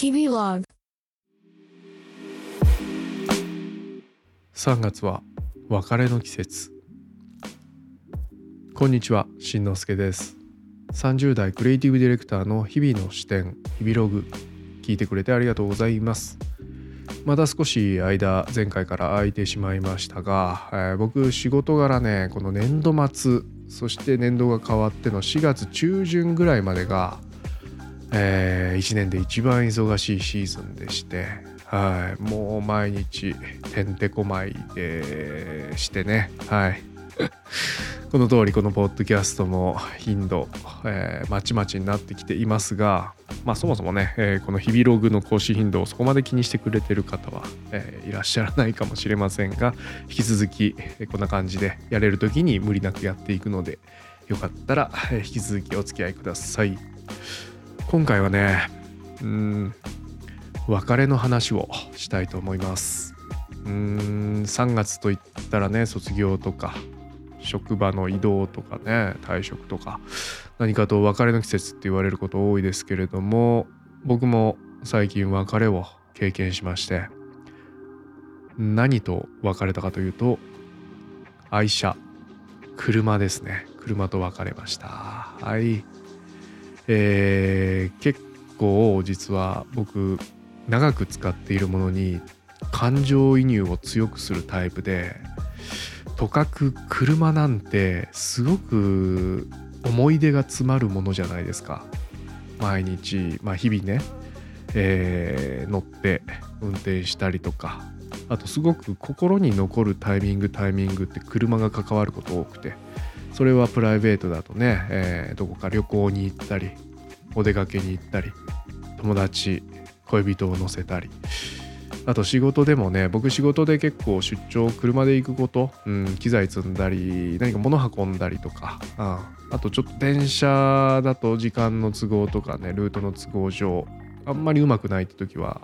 日々ログ3月は別れの季節。こんにちはしんのすけです。30代クリエイティブディレクターの日々の視点日々ログ聞いてくれてありがとうございます。また少し間前回から空いてしまいましたが、えー僕仕事柄ねこの年度末そして年度が変わっての4月中旬ぐらいまでが、え1年で一番忙しいシーズンでしてはい。もう毎日てんてこまいでしてね。はい。この通りこのポッドキャストも頻度、えーまちまちになってきていますが、まあ、そもそもね、えーこの日々ログの更新頻度をそこまで気にしてくれてる方は、えーいらっしゃらないかもしれませんが引き続き、こんな感じでやれる時に無理なくやっていくのでよかったら、引き続きお付き合いください。今回はねうん別れの話をしたいと思います。うん3月といったらね卒業とか職場の移動とかね退職とか何かと別れの季節って言われること多いですけれども僕も最近別れを経験しまして何と別れたかというと愛車車ですね。車と別れました。はい。えー結構実は僕長く使っているものに感情移入を強くするタイプでとかく車なんてすごく思い出が詰まるものじゃないですか。毎日、まあ、日々ね、えー乗って運転したりとかあとすごく心に残るタイミングタイミングって車が関わること多くて。それはプライベートだとね、えーどこか旅行に行ったりお出かけに行ったり友達恋人を乗せたり。あと仕事でもね僕仕事で結構出張車で行くこと、うん、機材積んだり何か物運んだりとか、うん、あとちょっと電車だと時間の都合とかねルートの都合上あんまりうまくないって時は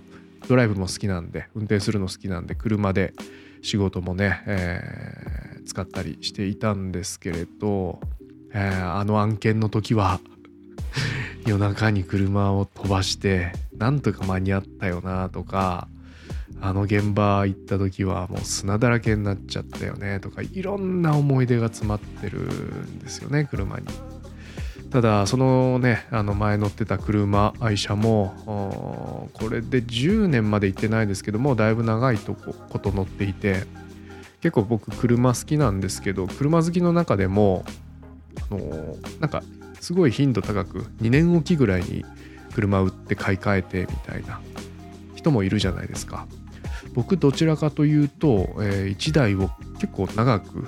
ドライブも好きなんで運転するの好きなんで車で仕事もね、え使ったりしていたんですけれど、えーあの案件の時は 夜中に車を飛ばしてなんとか間に合ったよなとかあの現場行った時はもう砂だらけになっちゃったよねとかいろんな思い出が詰まってるんですよね車に。ただそのねあの前乗ってた車愛車もこれで10年まで行ってないですけどもだいぶ長いとここと乗っていて結構僕車好きなんですけど車好きの中でもあのーなんかすごい頻度高く2年おきぐらいに車売って買い替えてみたいな人もいるじゃないですか。僕どちらかというと、え1台を結構長く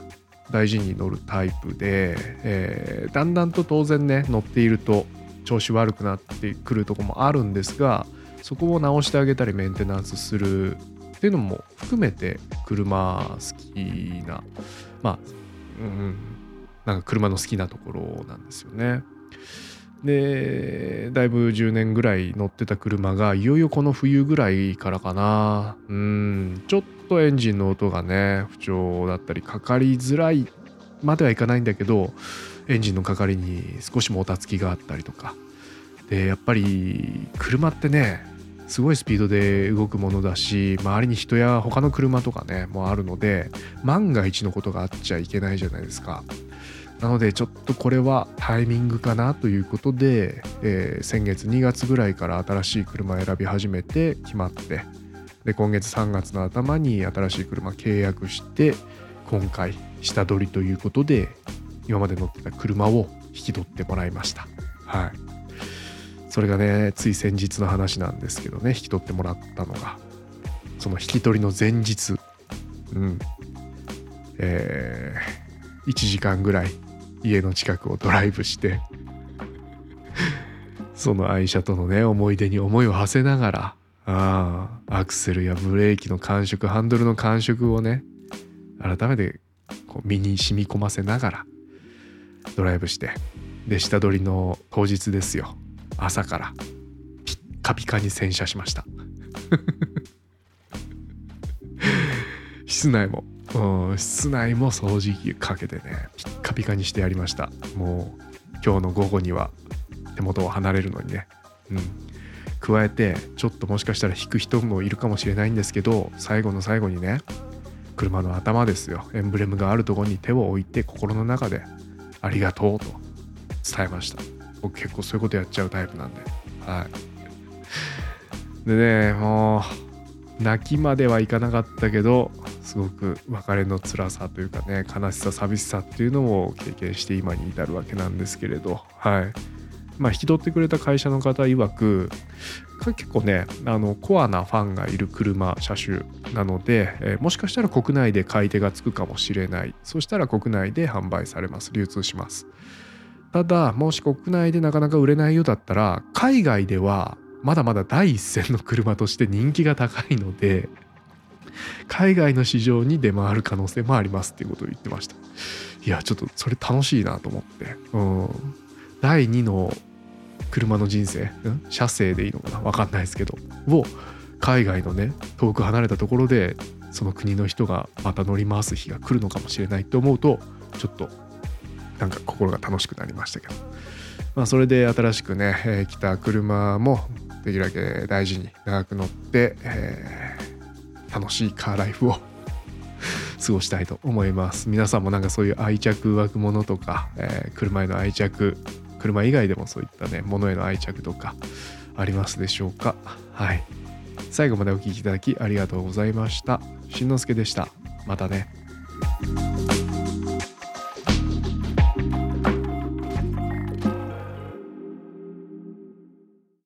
大事に乗るタイプで、えーだんだんと当然ね乗っていると調子悪くなってくるとこもあるんですがそこを直してあげたりメンテナンスするっていうのも含めて車好きなまあうんなんか車の好きなところなんですよね。でだいぶ10年ぐらい乗ってた車がいよいよこの冬ぐらいからかなうんちょっとエンジンの音がね不調だったりかかりづらいまではいかないんだけどエンジンのかかりに少しもたつきがあったりとかでやっぱり車ってねすごいスピードで動くものだし周りに人や他の車とかねもあるので万が一のことがあっちゃいけないじゃないですか。なのでちょっとこれはタイミングかなということで、えー先月2月ぐらいから新しい車を選び始めて決まってで今月3月の頭に新しい車契約して今回下取りということで今まで乗ってた車を引き取ってもらいましたはいそれがねつい先日の話なんですけどね引き取ってもらったのがその引き取りの前日うん。えー1時間ぐらい家の近くをドライブして その愛車とのね思い出に思いを馳せながらあアクセルやブレーキの感触ハンドルの感触をね改めてこう身に染み込ませながらドライブして。で下取りの当日ですよ。朝からピッカピカに洗車しました。室内も、うん、室内も掃除機かけてねピッカピカにしてやりました。もう今日の午後には手元を離れるのにね、うん、加えてちょっともしかしたら引く人もいるかもしれないんですけど最後の最後にね車の頭ですよ。エンブレムがあるところに手を置いて心の中で「ありがとう」と伝えました。僕結構そういうことやっちゃうタイプなんで。はい。でねもう泣きまではいかなかったけどすごく別れの辛さというかね悲しさ寂しさっていうのを経験して今に至るわけなんですけれど。はい。まあ引き取ってくれた会社の方曰く結構ねあのコアなファンがいる車車種なので、えー、もしかしたら国内で買い手がつくかもしれない。そしたら国内で販売されます。流通します。ただもし国内でなかなか売れないようだったら海外ではまだまだ第一線の車として人気が高いので海外の市場に出回る可能性もありますっていうことを言ってました。いやちょっとそれ楽しいなと思って。うん。第2の車の人生、うん、車生でいいのかな？分かんないですけど。を海外のね遠く離れたところでその国の人がまた乗り回す日が来るのかもしれないって思うとちょっとなんか心が楽しくなりましたけど。まあそれで新しくね、えー、来た車もできるだけ大事に長く乗って、えー、楽しいカーライフを 過ごしたいと思います。皆さんもなんかそういう愛着湧くものとか、えー、車への愛着車以外でもそういったねものへの愛着とかありますでしょうか？はい。最後までお聴きいただきありがとうございました。しんのすけでした。またね。